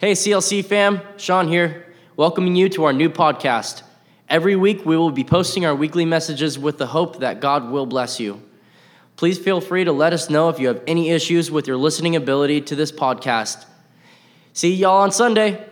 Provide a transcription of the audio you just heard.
Hey, CLC fam, Sean here, welcoming you to our new podcast. Every week, we will be posting our weekly messages with the hope that God will bless you. Please feel free to let us know if you have any issues with your listening ability to this podcast. See y'all on Sunday.